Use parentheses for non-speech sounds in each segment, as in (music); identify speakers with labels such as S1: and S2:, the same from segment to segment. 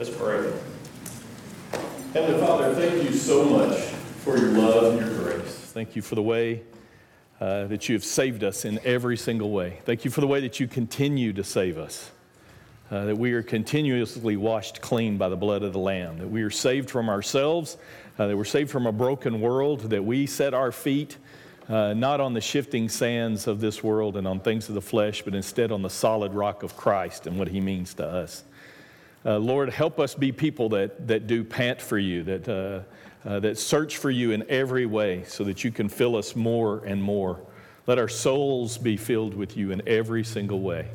S1: Let's pray. Heavenly Father, thank you so much for your love and your grace. Thank you for the way uh, that you have saved us in every single way. Thank you for the way that you continue to save us. Uh, that we are continuously washed clean by the blood of the Lamb, that we are saved from ourselves, uh, that we're saved from a broken world, that we set our feet uh, not on the shifting sands of this world and on things of the flesh, but instead on the solid rock of Christ and what he means to us. Uh, Lord, help us be people that, that do pant for you, that, uh, uh, that search for you in every way so that you can fill us more and more. Let our souls be filled with you in every single way.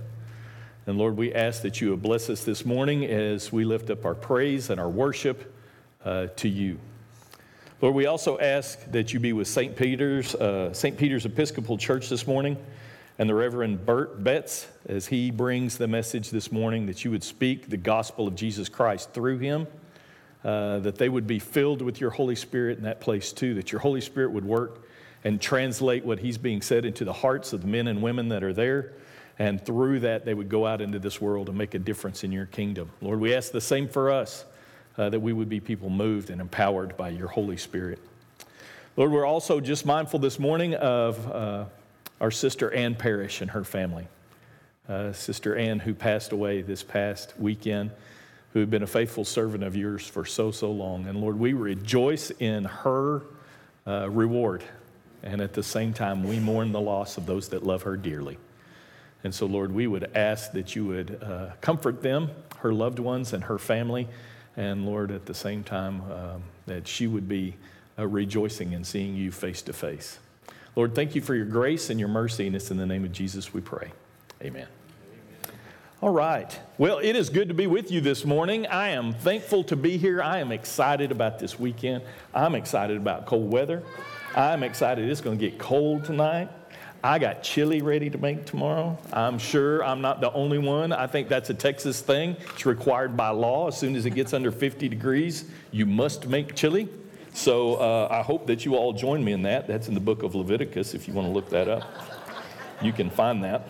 S1: And Lord, we ask that you would bless us this morning as we lift up our praise and our worship uh, to you. Lord, we also ask that you be with St. Peter's, uh, St. Peter's Episcopal Church this morning and the Reverend Bert Betts as he brings the message this morning that you would speak the gospel of Jesus Christ through him, uh, that they would be filled with your Holy Spirit in that place too, that your Holy Spirit would work and translate what he's being said into the hearts of the men and women that are there and through that, they would go out into this world and make a difference in your kingdom. Lord, we ask the same for us, uh, that we would be people moved and empowered by your Holy Spirit. Lord, we're also just mindful this morning of uh, our sister Ann Parrish and her family. Uh, sister Ann, who passed away this past weekend, who had been a faithful servant of yours for so, so long. And Lord, we rejoice in her uh, reward. And at the same time, we mourn the loss of those that love her dearly. And so, Lord, we would ask that you would uh, comfort them, her loved ones, and her family. And Lord, at the same time, um, that she would be uh, rejoicing in seeing you face to face. Lord, thank you for your grace and your mercy. And it's in the name of Jesus we pray. Amen. All right. Well, it is good to be with you this morning. I am thankful to be here. I am excited about this weekend. I'm excited about cold weather. I'm excited it's going to get cold tonight. I got chili ready to make tomorrow. I'm sure I'm not the only one. I think that's a Texas thing. It's required by law. As soon as it gets under 50 degrees, you must make chili. So uh, I hope that you all join me in that. That's in the book of Leviticus, if you want to look that up. You can find that.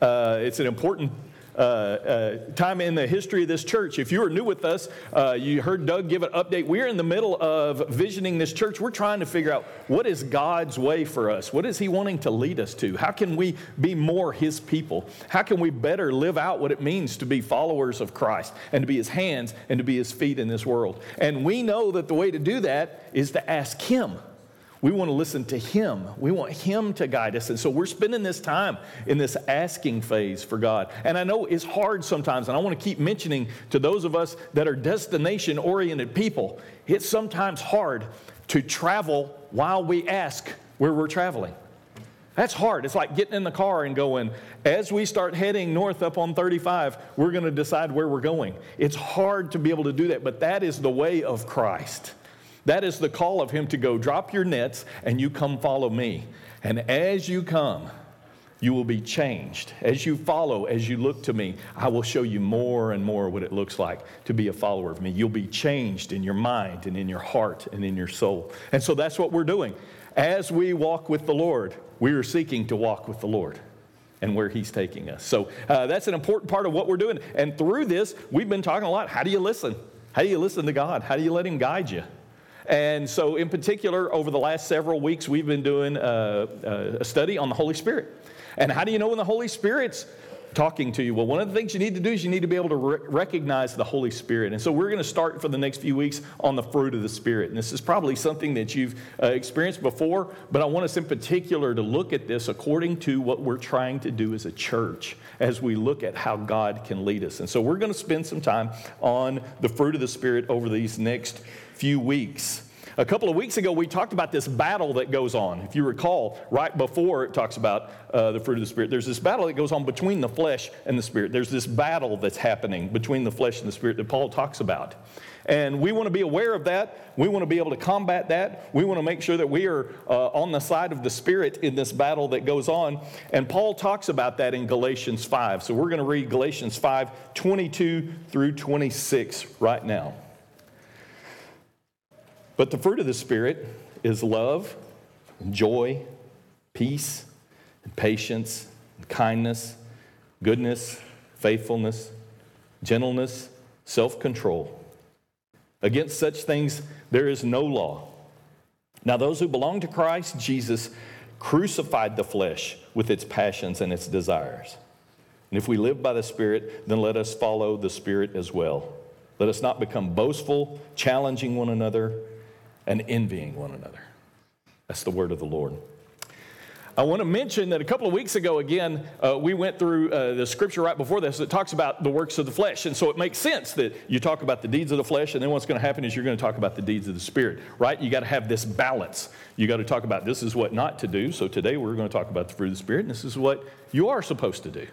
S1: Uh, it's an important uh, uh, time in the history of this church. If you are new with us, uh, you heard Doug give an update. We're in the middle of visioning this church. We're trying to figure out what is God's way for us? What is He wanting to lead us to? How can we be more His people? How can we better live out what it means to be followers of Christ and to be His hands and to be His feet in this world? And we know that the way to do that is to ask Him. We want to listen to Him. We want Him to guide us. And so we're spending this time in this asking phase for God. And I know it's hard sometimes, and I want to keep mentioning to those of us that are destination oriented people, it's sometimes hard to travel while we ask where we're traveling. That's hard. It's like getting in the car and going, as we start heading north up on 35, we're going to decide where we're going. It's hard to be able to do that, but that is the way of Christ. That is the call of him to go, drop your nets and you come follow me. And as you come, you will be changed. As you follow, as you look to me, I will show you more and more what it looks like to be a follower of me. You'll be changed in your mind and in your heart and in your soul. And so that's what we're doing. As we walk with the Lord, we are seeking to walk with the Lord and where He's taking us. So uh, that's an important part of what we're doing. And through this, we've been talking a lot. How do you listen? How do you listen to God? How do you let Him guide you? And so, in particular, over the last several weeks, we've been doing a, a, study on the Holy Spirit. And how do you know when the Holy Spirit's talking to you? Well, one of the things you need to do is you need to be able to re- recognize the Holy Spirit. And so, we're going to start for the next few weeks on the fruit of the Spirit. And this is probably something that you've uh, experienced before, but I want us in particular to look at this according to what we're trying to do as a church as we look at how God can lead us. And so, we're going to spend some time on the fruit of the Spirit over these next few weeks. A couple of weeks ago, we talked about this battle that goes on. If you recall, right before it talks about uh, the fruit of the Spirit, there's this battle that goes on between the flesh and the Spirit. There's this battle that's happening between the flesh and the Spirit that Paul talks about. And we want to be aware of that. We want to be able to combat that. We want to make sure that we are uh, on the side of the Spirit in this battle that goes on. And Paul talks about that in Galatians 5. So we're going to read Galatians 5 22 through 26 right now. But the fruit of the Spirit is love, and joy, peace, and patience, and kindness, goodness, faithfulness, gentleness, self control. Against such things, there is no law. Now, those who belong to Christ Jesus crucified the flesh with its passions and its desires. And if we live by the Spirit, then let us follow the Spirit as well. Let us not become boastful, challenging one another, and envying one another. That's the word of the Lord. I want to mention that a couple of weeks ago, again, uh, we went through uh, the scripture right before this that talks about the works of the flesh. And so it makes sense that you talk about the deeds of the flesh, and then what's going to happen is you're going to talk about the deeds of the spirit, right? You got to have this balance. You got to talk about this is what not to do. So today we're going to talk about the fruit of the spirit, and this is what you are supposed to do.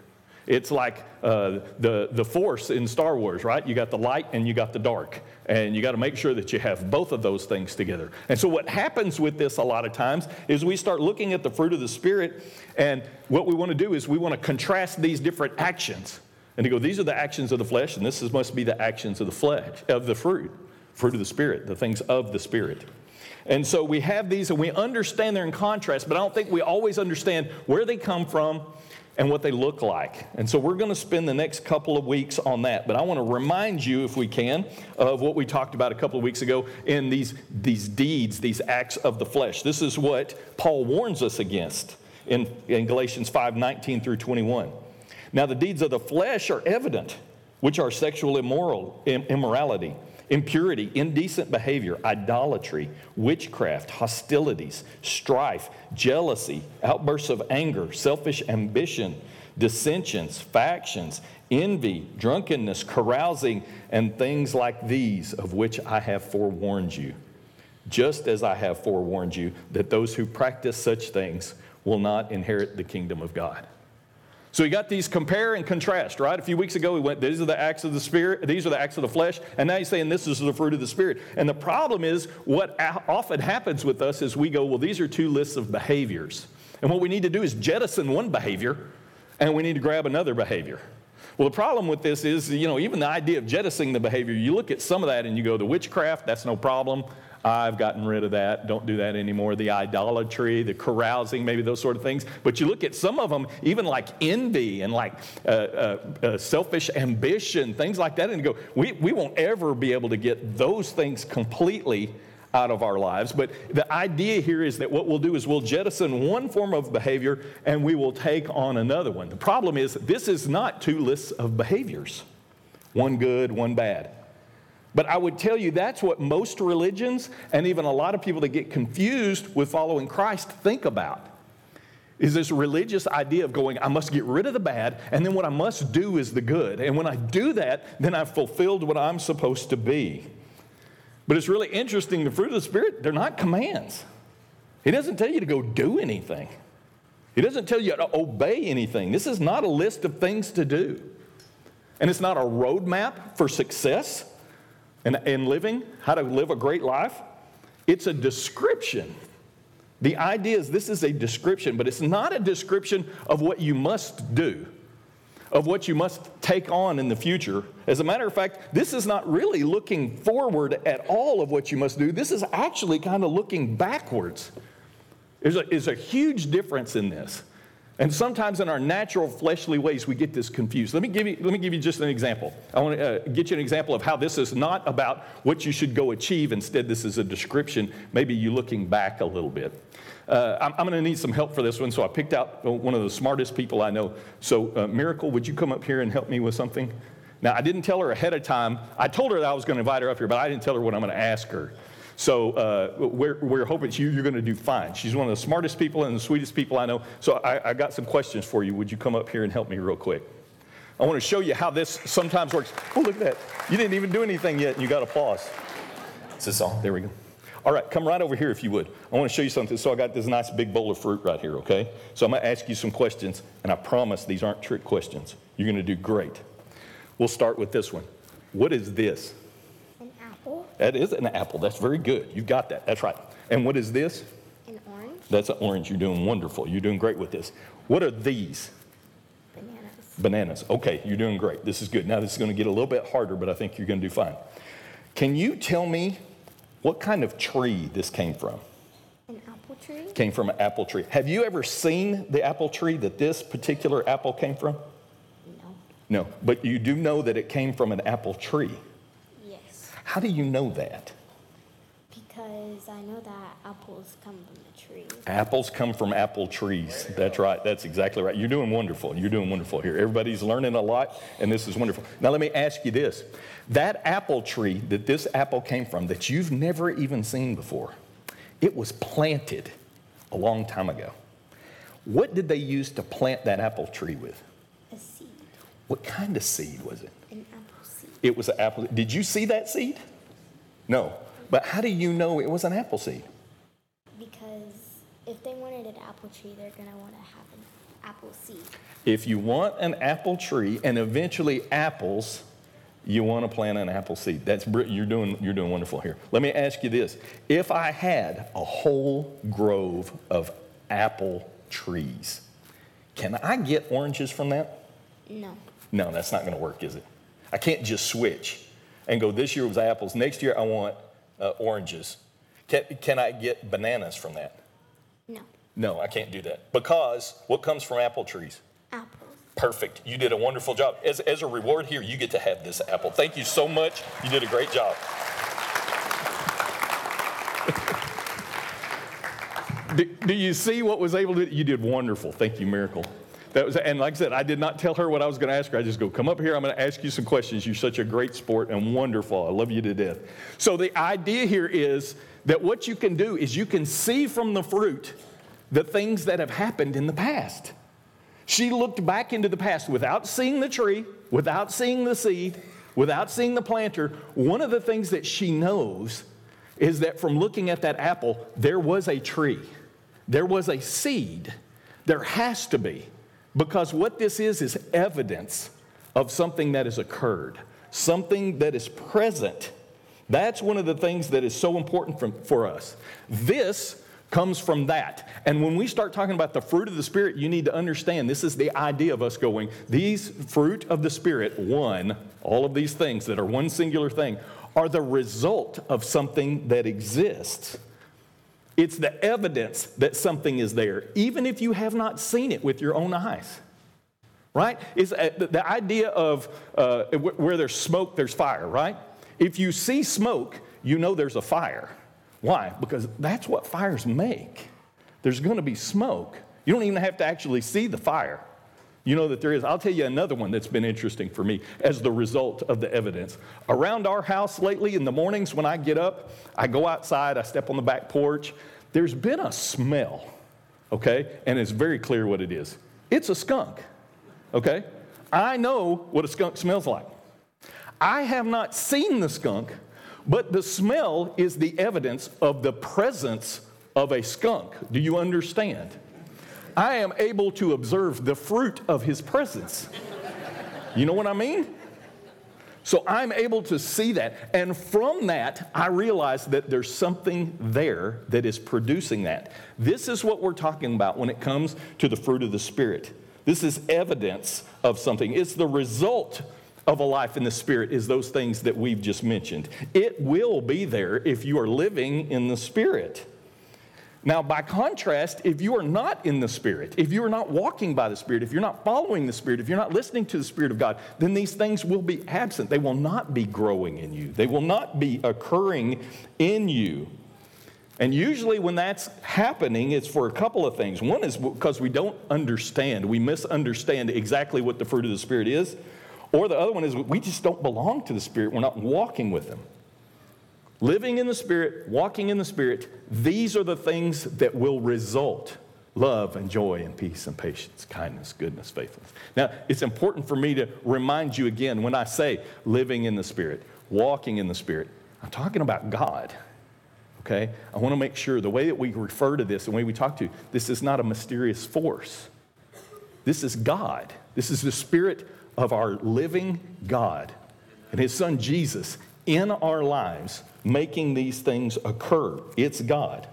S1: It's like uh, the, the force in Star Wars, right? You got the light and you got the dark. And you got to make sure that you have both of those things together. And so, what happens with this a lot of times is we start looking at the fruit of the Spirit, and what we want to do is we want to contrast these different actions. And to go, these are the actions of the flesh, and this is, must be the actions of the flesh, of the fruit, fruit of the Spirit, the things of the Spirit. And so we have these and we understand they're in contrast, but I don't think we always understand where they come from and what they look like. And so we're going to spend the next couple of weeks on that. But I want to remind you, if we can, of what we talked about a couple of weeks ago in these, these deeds, these acts of the flesh. This is what Paul warns us against in, in Galatians 5 19 through 21. Now, the deeds of the flesh are evident, which are sexual immoral, immorality impurity, indecent behavior, idolatry, witchcraft, hostilities, strife, jealousy, outbursts of anger, selfish ambition, dissensions, factions, envy, drunkenness, carousing, and things like these, of which I have forewarned you. Just as I have forewarned you that those who practice such things will not inherit the kingdom of God. So we got these compare and contrast, right? A few weeks ago we went, these are the acts of the spirit, these are the acts of the flesh, and now he's saying this is the fruit of the spirit. And the problem is what often happens with us is we go, well, these are two lists of behaviors. And what we need to do is jettison one behavior and we need to grab another behavior. Well, the problem with this is, you know, even the idea of jettisoning the behavior, you look at some of that and you go, the witchcraft, that's no problem. I've gotten rid of that. Don't do that anymore. The idolatry, the carousing, maybe those sort of things. But you look at some of them, even like envy and like uh, uh, uh, selfish ambition, things like that, and you go, we, we won't ever be able to get those things completely out of our lives. But the idea here is that what we'll do is we'll jettison one form of behavior and we will take on another one. The problem is, this is not two lists of behaviors one good, one bad. But I would tell you that's what most religions and even a lot of people that get confused with following Christ think about. Is this religious idea of going, I must get rid of the bad, and then what I must do is the good. And when I do that, then I've fulfilled what I'm supposed to be. But it's really interesting the fruit of the Spirit, they're not commands. He doesn't tell you to go do anything, He doesn't tell you to obey anything. This is not a list of things to do. And it's not a roadmap for success in, in living, how to live a great life, it's a description. The idea is this is a description, but it's not a description of what you must do, of what you must take on in the future. As a matter of fact, this is not really looking forward at all of what you must do. This is actually kind of looking backwards. There's a, there's a huge difference in this. And sometimes in our natural fleshly ways, we get this confused. Let me give you, let me give you just an example. I want to uh, get you an example of how this is not about what you should go achieve. Instead, this is a description, maybe you looking back a little bit. Uh, I'm, I'm going to need some help for this one, so I picked out one of the smartest people I know. So, uh, Miracle, would you come up here and help me with something? Now, I didn't tell her ahead of time. I told her that I was going to invite her up here, but I didn't tell her what I'm going to ask her. So uh, we're, we're hoping you, you're going to do fine. She's one of the smartest people and the sweetest people I know. So I, I got some questions for you. Would you come up here and help me real quick? I want to show you how this sometimes works. Oh, look at that. You didn't even do anything yet, and you got applause. Is this on? There we go. All right, come right over here if you would. I want to show you something. So I got this nice big bowl of fruit right here, okay? So I'm going to ask you some questions, and I promise these aren't trick questions. You're going to do great. We'll start with this one. What is this? That is an apple. That's very good. You got that. That's right. And what is this?
S2: An orange.
S1: That's an orange. You're doing wonderful. You're doing great with this. What are these?
S2: Bananas.
S1: Bananas. Okay, you're doing great. This is good. Now, this is going to get a little bit harder, but I think you're going to do fine. Can you tell me what kind of tree this came from?
S2: An apple tree?
S1: Came from an apple tree. Have you ever seen the apple tree that this particular apple came from?
S2: No.
S1: No, but you do know that it came from an apple tree. How do you know that?
S2: Because I know that apples come from the tree.
S1: Apples come from apple trees. That's right. That's exactly right. You're doing wonderful. You're doing wonderful here. Everybody's learning a lot, and this is wonderful. Now, let me ask you this that apple tree that this apple came from, that you've never even seen before, it was planted a long time ago. What did they use to plant that apple tree with?
S2: A seed.
S1: What kind of seed was it?
S2: An apple seed.
S1: It was an apple. Did you see that seed? No. But how do you know it was an apple seed?
S2: Because if they wanted an apple tree, they're going to want to have an apple seed.
S1: If you want an apple tree and eventually apples, you want to plant an apple seed. That's you're doing you're doing wonderful here. Let me ask you this: If I had a whole grove of apple trees, can I get oranges from that?
S2: No.
S1: No, that's not going to work, is it? I can't just switch and go. This year was apples. Next year I want uh, oranges. Can, can I get bananas from that?
S2: No.
S1: No, I can't do that because what comes from apple trees?
S2: Apples.
S1: Perfect. You did a wonderful job. As, as a reward here, you get to have this apple. Thank you so much. You did a great job. (laughs) do, do you see what was able to? You did wonderful. Thank you, Miracle. That was, and like I said, I did not tell her what I was going to ask her. I just go, come up here. I'm going to ask you some questions. You're such a great sport and wonderful. I love you to death. So the idea here is that what you can do is you can see from the fruit the things that have happened in the past. She looked back into the past without seeing the tree, without seeing the seed, without seeing the planter. One of the things that she knows is that from looking at that apple, there was a tree, there was a seed. There has to be, because what this is is evidence of something that has occurred, something that is present. That's one of the things that is so important for, for us. This comes from that. And when we start talking about the fruit of the Spirit, you need to understand this is the idea of us going, these fruit of the Spirit, one, all of these things that are one singular thing, are the result of something that exists. It's the evidence that something is there, even if you have not seen it with your own eyes. Right? It's uh, the idea of uh, where there's smoke, there's fire, right? If you see smoke, you know there's a fire. Why? Because that's what fires make. There's going to be smoke. You don't even have to actually see the fire. You know that there is. I'll tell you another one that's been interesting for me as the result of the evidence. Around our house lately, in the mornings when I get up, I go outside, I step on the back porch. There's been a smell, okay? And it's very clear what it is it's a skunk, okay? I know what a skunk smells like. I have not seen the skunk, but the smell is the evidence of the presence of a skunk. Do you understand? I am able to observe the fruit of his presence. You know what I mean? So I'm able to see that. And from that, I realize that there's something there that is producing that. This is what we're talking about when it comes to the fruit of the Spirit. This is evidence of something. It's the result of a life in the Spirit, is those things that we've just mentioned. It will be there if you are living in the Spirit. Now, by contrast, if you are not in the Spirit, if you are not walking by the Spirit, if you're not following the Spirit, if you're not listening to the Spirit of God, then these things will be absent. They will not be growing in you, they will not be occurring in you. And usually, when that's happening, it's for a couple of things. One is because we don't understand, we misunderstand exactly what the fruit of the Spirit is. Or the other one is we just don't belong to the Spirit, we're not walking with Him. Living in the Spirit, walking in the Spirit, these are the things that will result love and joy and peace and patience, kindness, goodness, faithfulness. Now, it's important for me to remind you again when I say living in the Spirit, walking in the Spirit, I'm talking about God. Okay? I want to make sure the way that we refer to this, the way we talk to, this is not a mysterious force. This is God. This is the Spirit of our living God and His Son Jesus in our lives making these things occur. It's God.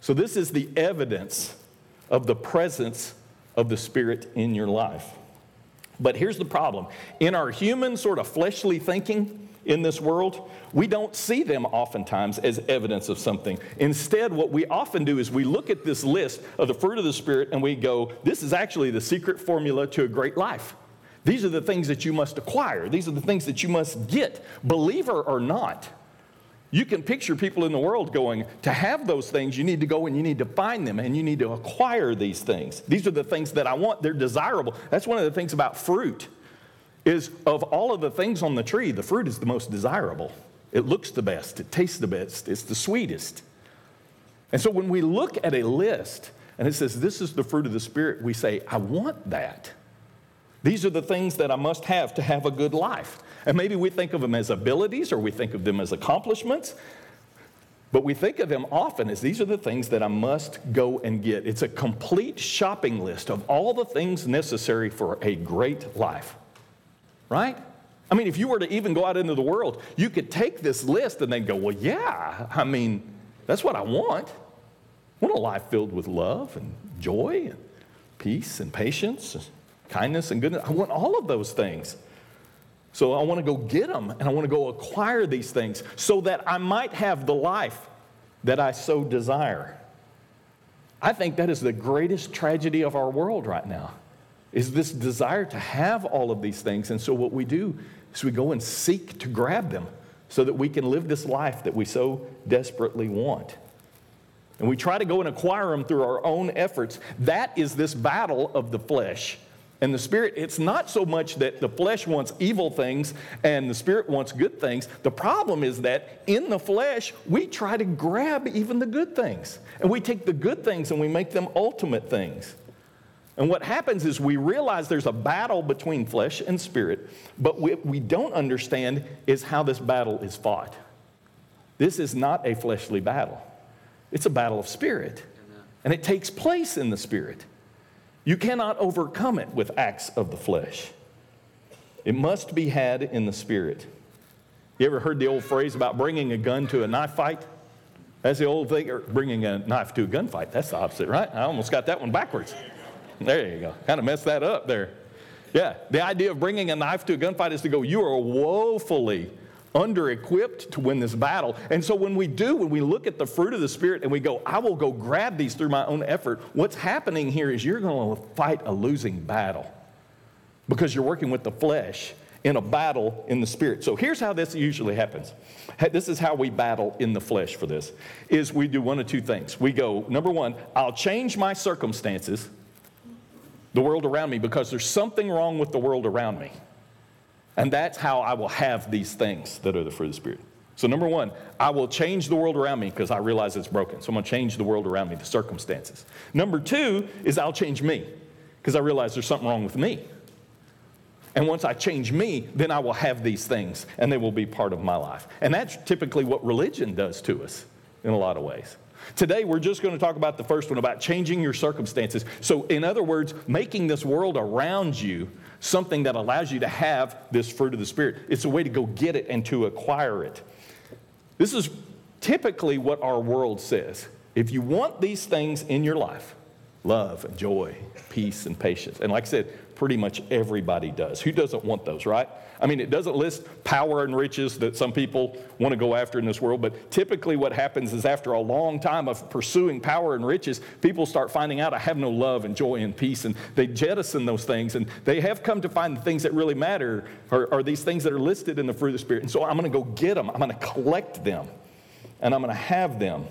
S1: So, this is the evidence of the presence of the Spirit in your life. But here's the problem in our human, sort of fleshly thinking in this world, we don't see them oftentimes as evidence of something. Instead, what we often do is we look at this list of the fruit of the Spirit and we go, this is actually the secret formula to a great life. These are the things that you must acquire. These are the things that you must get, believer or not. You can picture people in the world going, to have those things, you need to go and you need to find them and you need to acquire these things. These are the things that I want. They're desirable. That's one of the things about fruit is of all of the things on the tree, the fruit is the most desirable. It looks the best, it tastes the best, it's the sweetest. And so when we look at a list and it says, This is the fruit of the Spirit, we say, I want that. These are the things that I must have to have a good life. And maybe we think of them as abilities or we think of them as accomplishments, but we think of them often as these are the things that I must go and get. It's a complete shopping list of all the things necessary for a great life, right? I mean, if you were to even go out into the world, you could take this list and then go, well, yeah, I mean, that's what I want. I want a life filled with love and joy and peace and patience, kindness and goodness. I want all of those things. So I want to go get them and I want to go acquire these things so that I might have the life that I so desire. I think that is the greatest tragedy of our world right now. Is this desire to have all of these things. And so what we do is we go and seek to grab them so that we can live this life that we so desperately want. And we try to go and acquire them through our own efforts. That is this battle of the flesh and the spirit. It's not so much that the flesh wants evil things and the spirit wants good things. The problem is that in the flesh, we try to grab even the good things. And we take the good things and we make them ultimate things. And what happens is we realize there's a battle between flesh and spirit, but what we don't understand is how this battle is fought. This is not a fleshly battle, it's a battle of spirit. And it takes place in the spirit. You cannot overcome it with acts of the flesh. It must be had in the spirit. You ever heard the old phrase about bringing a gun to a knife fight? That's the old thing, bringing a knife to a gunfight. That's the opposite, right? I almost got that one backwards. There you go. Kind of messed that up there. Yeah, the idea of bringing a knife to a gunfight is to go, you are woefully under equipped to win this battle. And so when we do, when we look at the fruit of the Spirit and we go, I will go grab these through my own effort, what's happening here is you're going to fight a losing battle because you're working with the flesh in a battle in the spirit. So here's how this usually happens. This is how we battle in the flesh for this is we do one of two things. We go, number 1, I'll change my circumstances the world around me because there's something wrong with the world around me. And that's how I will have these things that are the fruit of the Spirit. So, number one, I will change the world around me because I realize it's broken. So, I'm going to change the world around me, the circumstances. Number two is I'll change me because I realize there's something wrong with me. And once I change me, then I will have these things and they will be part of my life. And that's typically what religion does to us in a lot of ways. Today, we're just going to talk about the first one about changing your circumstances. So, in other words, making this world around you something that allows you to have this fruit of the Spirit. It's a way to go get it and to acquire it. This is typically what our world says. If you want these things in your life, love and joy, peace and patience, and like I said, pretty much everybody does. Who doesn't want those, right? I mean, it doesn't list power and riches that some people want to go after in this world, but typically what happens is after a long time of pursuing power and riches, people start finding out I have no love and joy and peace, and they jettison those things, and they have come to find the things that really matter are, are these things that are listed in the fruit of the Spirit. And so I'm going to go get them, I'm going to collect them, and I'm going to have them.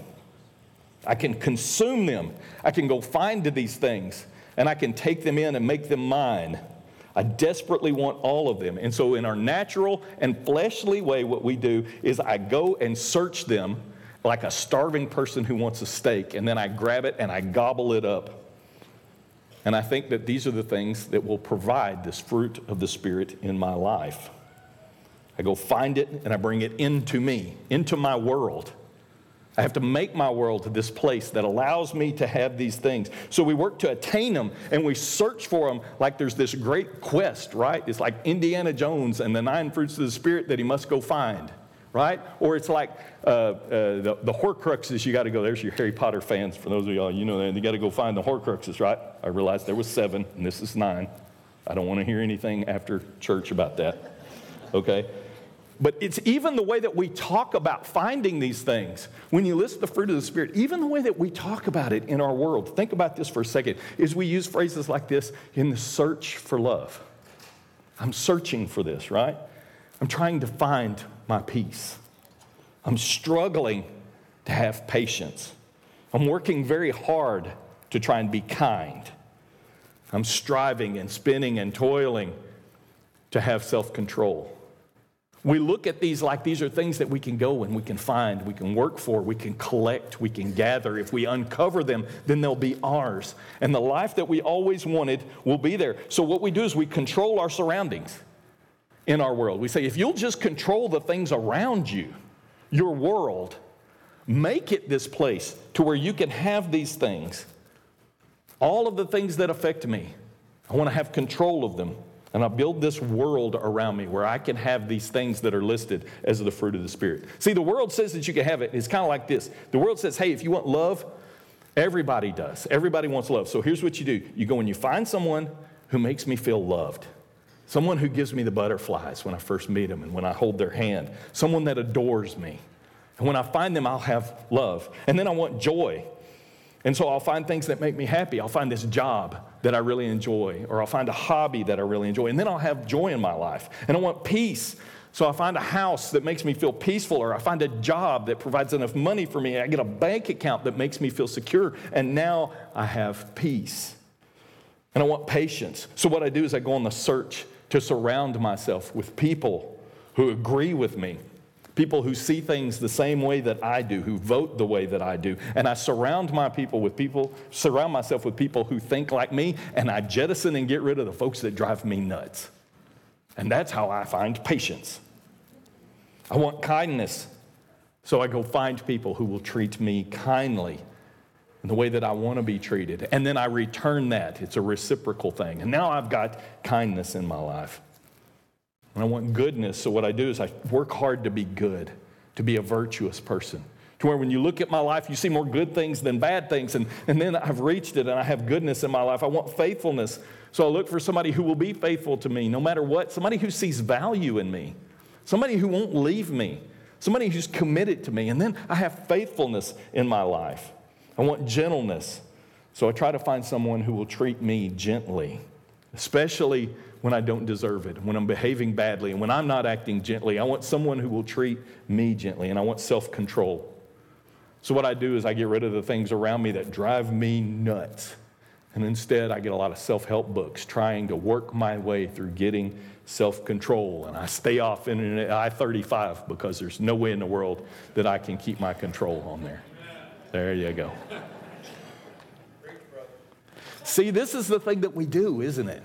S1: I can consume them. I can go find these things and I can take them in and make them mine. I desperately want all of them. And so, in our natural and fleshly way, what we do is I go and search them like a starving person who wants a steak, and then I grab it and I gobble it up. And I think that these are the things that will provide this fruit of the Spirit in my life. I go find it and I bring it into me, into my world. I have to make my world to this place that allows me to have these things. So we work to attain them and we search for them like there's this great quest, right? It's like Indiana Jones and the nine fruits of the Spirit that he must go find, right? Or it's like uh, uh, the, the Horcruxes you got to go. There's your Harry Potter fans. For those of y'all, you know that. You got to go find the Horcruxes, right? I realized there was seven and this is nine. I don't want to hear anything after church about that, okay? But it's even the way that we talk about finding these things. When you list the fruit of the Spirit, even the way that we talk about it in our world, think about this for a second, is we use phrases like this in the search for love. I'm searching for this, right? I'm trying to find my peace. I'm struggling to have patience. I'm working very hard to try and be kind. I'm striving and spinning and toiling to have self control. We look at these like these are things that we can go and we can find, we can work for, we can collect, we can gather. If we uncover them, then they'll be ours. And the life that we always wanted will be there. So, what we do is we control our surroundings in our world. We say, if you'll just control the things around you, your world, make it this place to where you can have these things, all of the things that affect me. I want to have control of them. And I'll build this world around me where I can have these things that are listed as the fruit of the Spirit. See, the world says that you can have it. It's kind of like this the world says, hey, if you want love, everybody does. Everybody wants love. So here's what you do you go and you find someone who makes me feel loved. Someone who gives me the butterflies when I first meet them and when I hold their hand. Someone that adores me. And when I find them, I'll have love. And then I want joy. And so I'll find things that make me happy. I'll find this job that I really enjoy, or I'll find a hobby that I really enjoy, and then I'll have joy in my life. And I want peace. So I find a house that makes me feel peaceful, or I find a job that provides enough money for me. I get a bank account that makes me feel secure, and now I have peace. And I want patience. So what I do is I go on the search to surround myself with people who agree with me, people who see things the same way that I do, who vote the way that I do. And I surround my people with people, surround myself with people who think like me, and I jettison and get rid of the folks that drive me nuts. And that's how I find patience. I want kindness. So I go find people who will treat me kindly in the way that I want to be treated. And then I return that. It's a reciprocal thing. And now I've got kindness in my life. And I want goodness. So what I do is I work hard to be good, to be a virtuous person. To where when you look at my life, you see more good things than bad things. And, and then I've reached it and I have goodness in my life. I want faithfulness. So I look for somebody who will be faithful to me no matter what, somebody who sees value in me, somebody who won't leave me, somebody who's committed to me. And then I have faithfulness in my life. I want gentleness. So I try to find someone who will treat me gently, especially when I don't deserve it, when I'm behaving badly, and when I'm not acting gently. I want someone who will treat me gently, and I want self control. So, what I do is I get rid of the things around me that drive me nuts. And instead, I get a lot of self help books trying to work my way through getting self control. And I stay off in I 35 because there's no way in the world that I can keep my control on there. There you go. (laughs) See, this is the thing that we do, isn't it?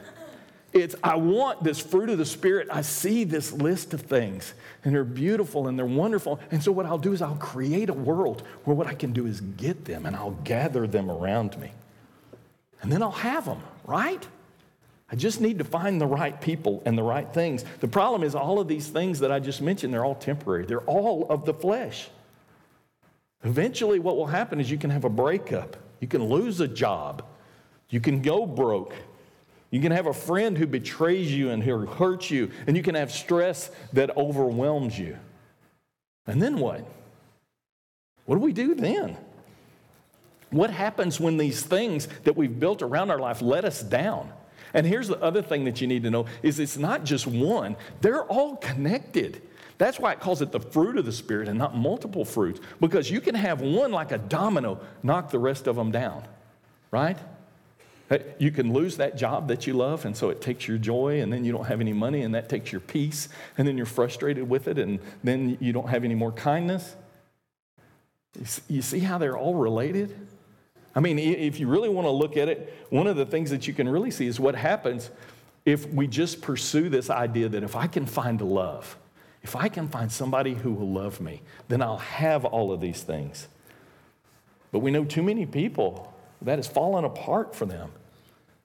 S1: It's, I want this fruit of the Spirit. I see this list of things, and they're beautiful and they're wonderful. And so, what I'll do is I'll create a world where what I can do is get them and I'll gather them around me. And then I'll have them, right? I just need to find the right people and the right things. The problem is, all of these things that I just mentioned, they're all temporary, they're all of the flesh. Eventually, what will happen is you can have a breakup, you can lose a job, you can go broke, you can have a friend who betrays you and who hurts you, and you can have stress that overwhelms you. And then what? What do we do then? What happens when these things that we've built around our life let us down? And here's the other thing that you need to know is it's not just one, they're all connected. That's why it calls it the fruit of the Spirit and not multiple fruits, because you can have one like a domino knock the rest of them down, right? You can lose that job that you love, and so it takes your joy, and then you don't have any money, and that takes your peace, and then you're frustrated with it, and then you don't have any more kindness. You see how they're all related? I mean, if you really want to look at it, one of the things that you can really see is what happens if we just pursue this idea that if I can find love, if I can find somebody who will love me, then I'll have all of these things. But we know too many people that has fallen apart for them.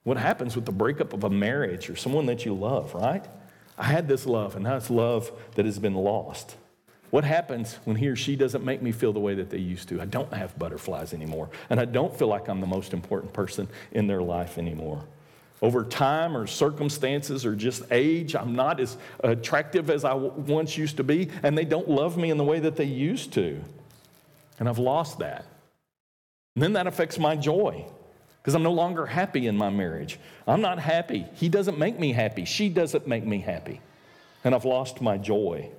S1: What happens with the breakup of a marriage or someone that you love, right? I had this love, and now it's love that has been lost. What happens when he or she doesn't make me feel the way that they used to? I don't have butterflies anymore, and I don't feel like I'm the most important person in their life anymore. Over time or circumstances or just age, I'm not as attractive as I once used to be, and they don't love me in the way that they used to. And I've lost that. And then that affects my joy. because I'm no longer happy in my marriage. I'm not happy. He doesn't make me happy. She doesn't make me happy. And I've lost my joy.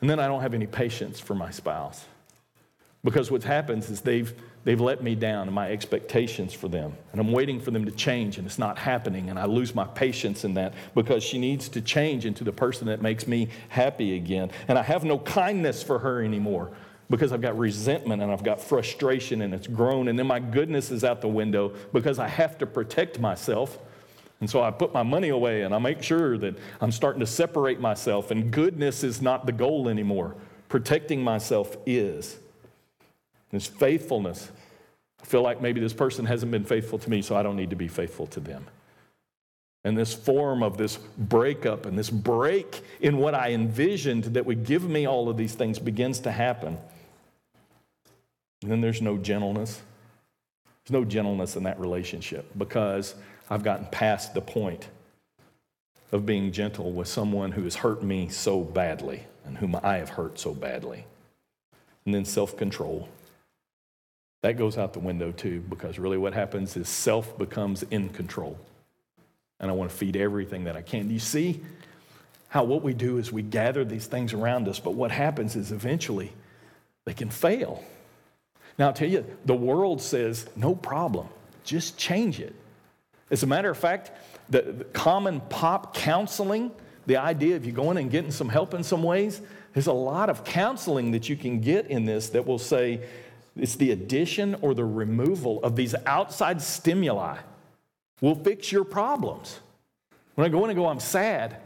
S1: And then I don't have any patience for my spouse. Because what happens is they've, they've let me down in my expectations for them. And I'm waiting for them to change, and it's not happening. And I lose my patience in that because she needs to change into the person that makes me happy again. And I have no kindness for her anymore because I've got resentment and I've got frustration and it's grown. And then my goodness is out the window because I have to protect myself. And so I put my money away and I make sure that I'm starting to separate myself. And goodness is not the goal anymore. Protecting myself is. This faithfulness. I feel like maybe this person hasn't been faithful to me, so I don't need to be faithful to them. And this form of this breakup and this break in what I envisioned that would give me all of these things begins to happen. And then there's no gentleness. There's no gentleness in that relationship because I've gotten past the point of being gentle with someone who has hurt me so badly and whom I have hurt so badly. And then self control. That goes out the window too because really what happens is self becomes in control. And I want to feed everything that I can. Do you see how what we do is we gather these things around us, but what happens is eventually they can fail. Now, I'll tell you, the world says, no problem, just change it. As a matter of fact, the, the, common pop counseling, the idea of you going and getting some help in some ways, there's a lot of counseling that you can get in this that will say it's the addition or the removal of these outside stimuli will fix your problems. When I go in and go, I'm sad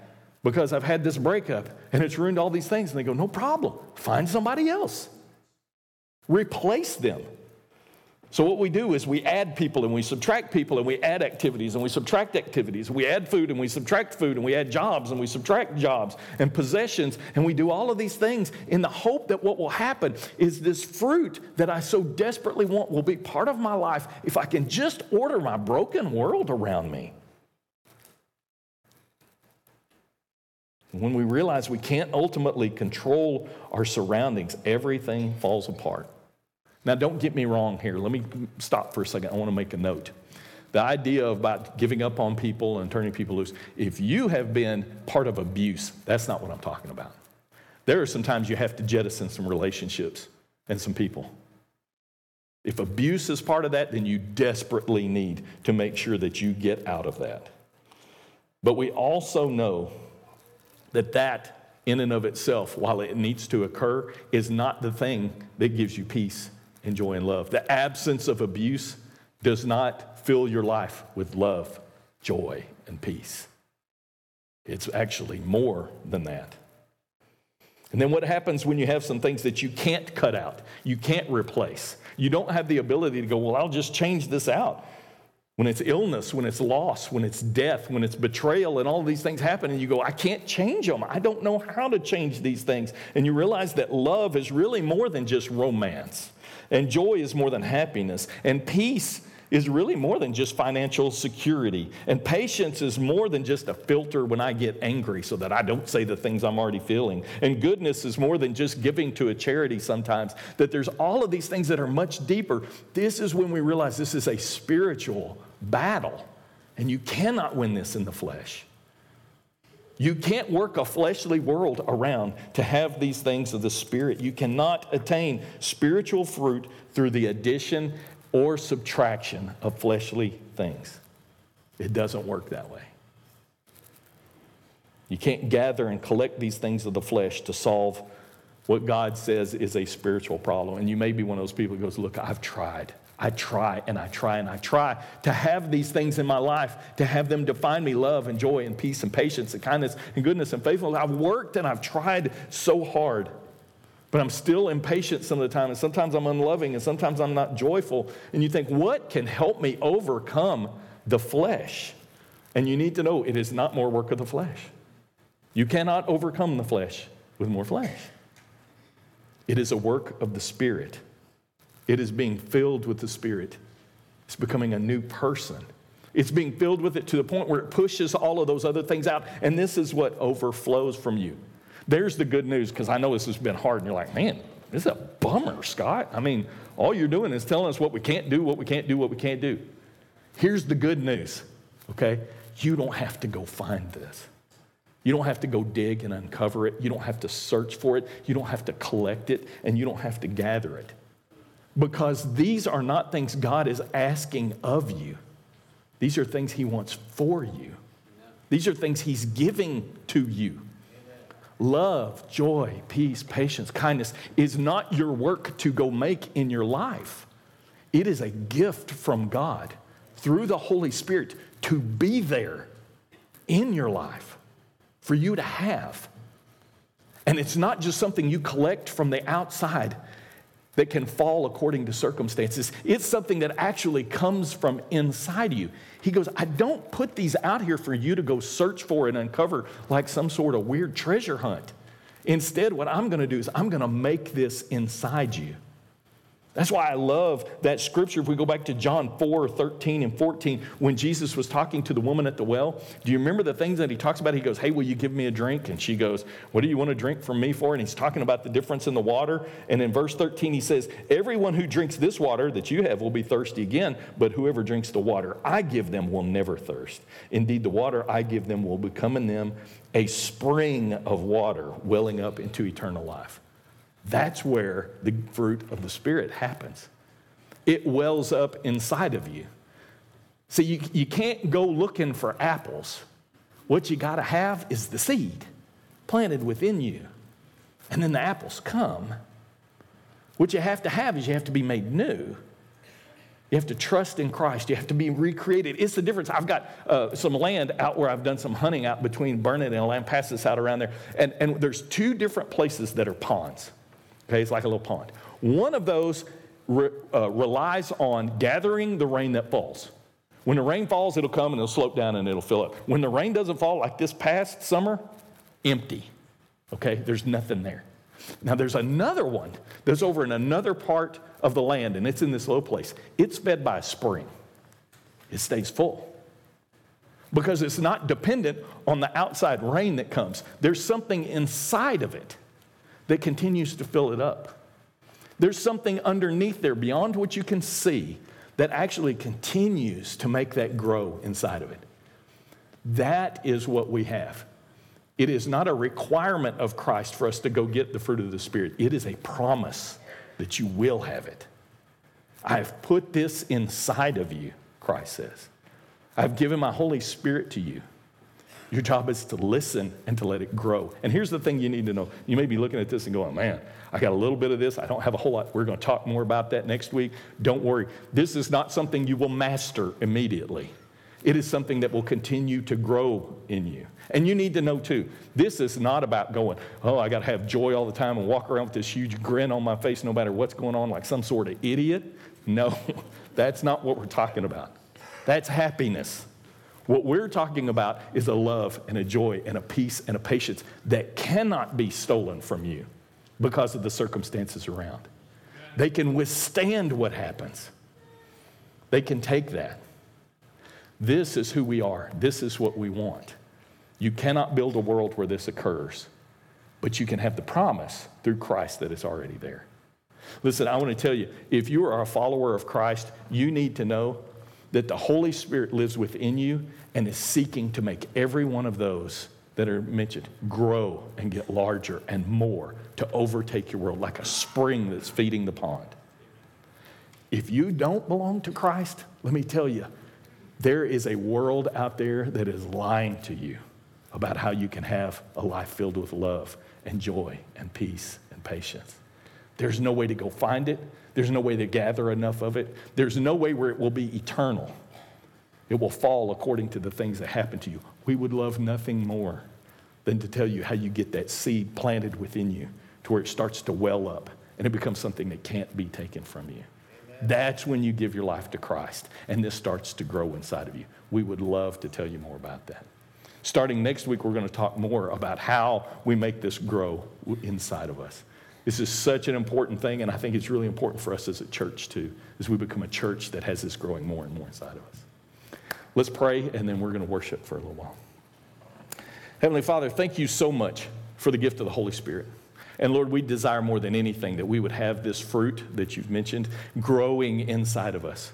S1: because I've had this breakup and it's ruined all these things, and they go, no problem, find somebody else. Replace them. So, what we do is we add people and we subtract people and we add activities and we subtract activities. We add food and we subtract food and we add jobs and we subtract jobs and possessions. And we do all of these things in the hope that what will happen is this fruit that I so desperately want will be part of my life if I can just order my broken world around me. When we realize we can't ultimately control our surroundings, everything falls apart. Now, don't get me wrong here. Let me stop for a second. I want to make a note. The idea about giving up on people and turning people loose, if you have been part of abuse, that's not what I'm talking about. There are sometimes you have to jettison some relationships and some people. If abuse is part of that, then you desperately need to make sure that you get out of that. But we also know that that, in and of itself, while it needs to occur, is not the thing that gives you peace and joy and love. The absence of abuse does not fill your life with love, joy, and peace. It's actually more than that. And then what happens when you have some things that you can't cut out, you can't replace? You don't have the ability to go, well, I'll just change this out. When it's illness, when it's loss, when it's death, when it's betrayal, and all these things happen, and you go, I can't change them. I don't know how to change these things. And you realize that love is really more than just romance. And joy is more than happiness. And peace is really more than just financial security. And patience is more than just a filter when I get angry so that I don't say the things I'm already feeling. And goodness is more than just giving to a charity sometimes, that there's all of these things that are much deeper. This is when we realize this is a spiritual battle. And you cannot win this in the flesh. You can't work a fleshly world around to have these things of the Spirit. You cannot attain spiritual fruit through the addition or subtraction of fleshly things. It doesn't work that way. You can't gather and collect these things of the flesh to solve what God says is a spiritual problem. And you may be one of those people who goes, Look, I've tried. I try and I try and I try to have these things in my life, to have them define me love and joy and peace and patience and kindness and goodness and faithfulness. I've worked and I've tried so hard, but I'm still impatient some of the time. And sometimes I'm unloving and sometimes I'm not joyful. And you think, what can help me overcome the flesh? And you need to know it is not more work of the flesh. You cannot overcome the flesh with more flesh, it is a work of the Spirit. It is being filled with the Spirit. It's becoming a new person. It's being filled with it to the point where it pushes all of those other things out. And this is what overflows from you. There's the good news, because I know this has been hard, and you're like, man, this is a bummer, Scott. I mean, all you're doing is telling us what we can't do, what we can't do, what we can't do. Here's the good news, okay? You don't have to go find this. You don't have to go dig and uncover it. You don't have to search for it. You don't have to collect it, and you don't have to gather it. Because these are not things God is asking of you, these are things He wants for you. These are things He's giving to you. Love, joy, peace, patience, kindness is not your work to go make in your life. It is a gift from God through the Holy Spirit to be there in your life for you to have. And it's not just something you collect from the outside that can fall according to circumstances. It's something that actually comes from inside you. He goes, I don't put these out here for you to go search for and uncover like some sort of weird treasure hunt. Instead, what I'm going to do is I'm going to make this inside you. That's why I love that scripture. If we go back to John 4 13 and 14, when Jesus was talking to the woman at the well, do you remember the things that he talks about? He goes, Hey, will you give me a drink? And she goes, What do you want to drink from me for? And he's talking about the difference in the water. And in verse 13, he says, Everyone who drinks this water that you have will be thirsty again, but whoever drinks the water I give them will never thirst. Indeed, the water I give them will become in them a spring of water welling up into eternal life. That's where the fruit of the Spirit happens. It wells up inside of you. See, you, you can't go looking for apples. What you got to have is the seed planted within you. And then the apples come. What you have to have is you have to be made new. You have to trust in Christ. You have to be recreated. It's the difference. I've got uh, some land out where I've done some hunting out between Burnet and Lampasas out around there. And, and there's two different places that are ponds. Okay, it's like a little pond. One of those re, uh, relies on gathering the rain that falls. When the rain falls, it'll come and it'll slope down and it'll fill up. When the rain doesn't fall, like this past summer, empty. Okay, there's nothing there. Now, there's another one that's over in another part of the land, and it's in this low place. It's fed by a spring, it stays full because it's not dependent on the outside rain that comes. There's something inside of it that continues to fill it up. There's something underneath there beyond what you can see that actually continues to make that grow inside of it. That is what we have. It is not a requirement of Christ for us to go get the fruit of the Spirit, it is a promise that you will have it. I have put this inside of you, Christ says. I've given my Holy Spirit to you. Your job is to listen and to let it grow. And here's the thing you need to know. You may be looking at this and going, man, I got a little bit of this. I don't have a whole lot. We're going to talk more about that next week. Don't worry. This is not something you will master immediately. It is something that will continue to grow in you. And you need to know too, this is not about going, oh, I got to have joy all the time and walk around with this huge grin on my face no matter what's going on, like some sort of idiot. No, (laughs) that's not what we're talking about. That's happiness. What we're talking about is a love and a joy and a peace and a patience that cannot be stolen from you because of the circumstances around. They can withstand what happens, they can take that. This is who we are, this is what we want. You cannot build a world where this occurs, but you can have the promise through Christ that is already there. Listen, I want to tell you if you are a follower of Christ, you need to know that the Holy Spirit lives within you and is seeking to make every one of those that are mentioned grow and get larger and more to overtake your world like a spring that's feeding the pond. If you don't belong to Christ, let me tell you, there is a world out there that is lying to you about how you can have a life filled with love and joy and peace and patience. There's no way to go find it. There's no way to gather enough of it. There's no way where it will be eternal. It will fall according to the things that happen to you. We would love nothing more than to tell you how you get that seed planted within you to where it starts to well up and it becomes something that can't be taken from you. Amen. That's when you give your life to Christ and this starts to grow inside of you. We would love to tell you more about that. Starting next week, we're going to talk more about how we make this grow inside of us. This is such an important thing, and I think it's really important for us as a church too, as we become a church that has this growing more and more inside of us. Let's pray, and then we're going to worship for a little while. Heavenly Father, thank you so much for the gift of the Holy Spirit. And Lord, we desire more than anything that we would have this fruit that you've mentioned growing inside of us.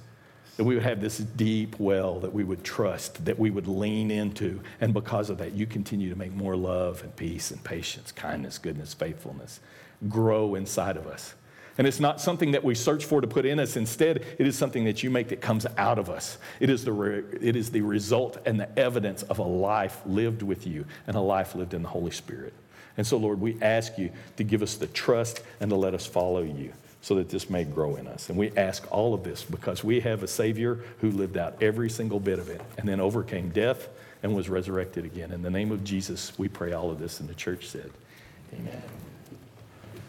S1: that we would have this deep well that we would trust, that we would lean into. And because of that, you continue to make more love and peace and patience, kindness, goodness, faithfulness grow inside of us. And it's not something that we search for to put in us. Instead, it is something that you make that comes out of us. It is the, re- it is the result and the evidence of a life lived with you and a life lived in the Holy Spirit. And so, Lord, we ask you to give us the trust and to let us follow you so that this may grow in us. And we ask all of this because we have a Savior who lived out every single bit of it and then overcame death and was resurrected again. In the name of Jesus, we pray all of this. And the church said, Amen.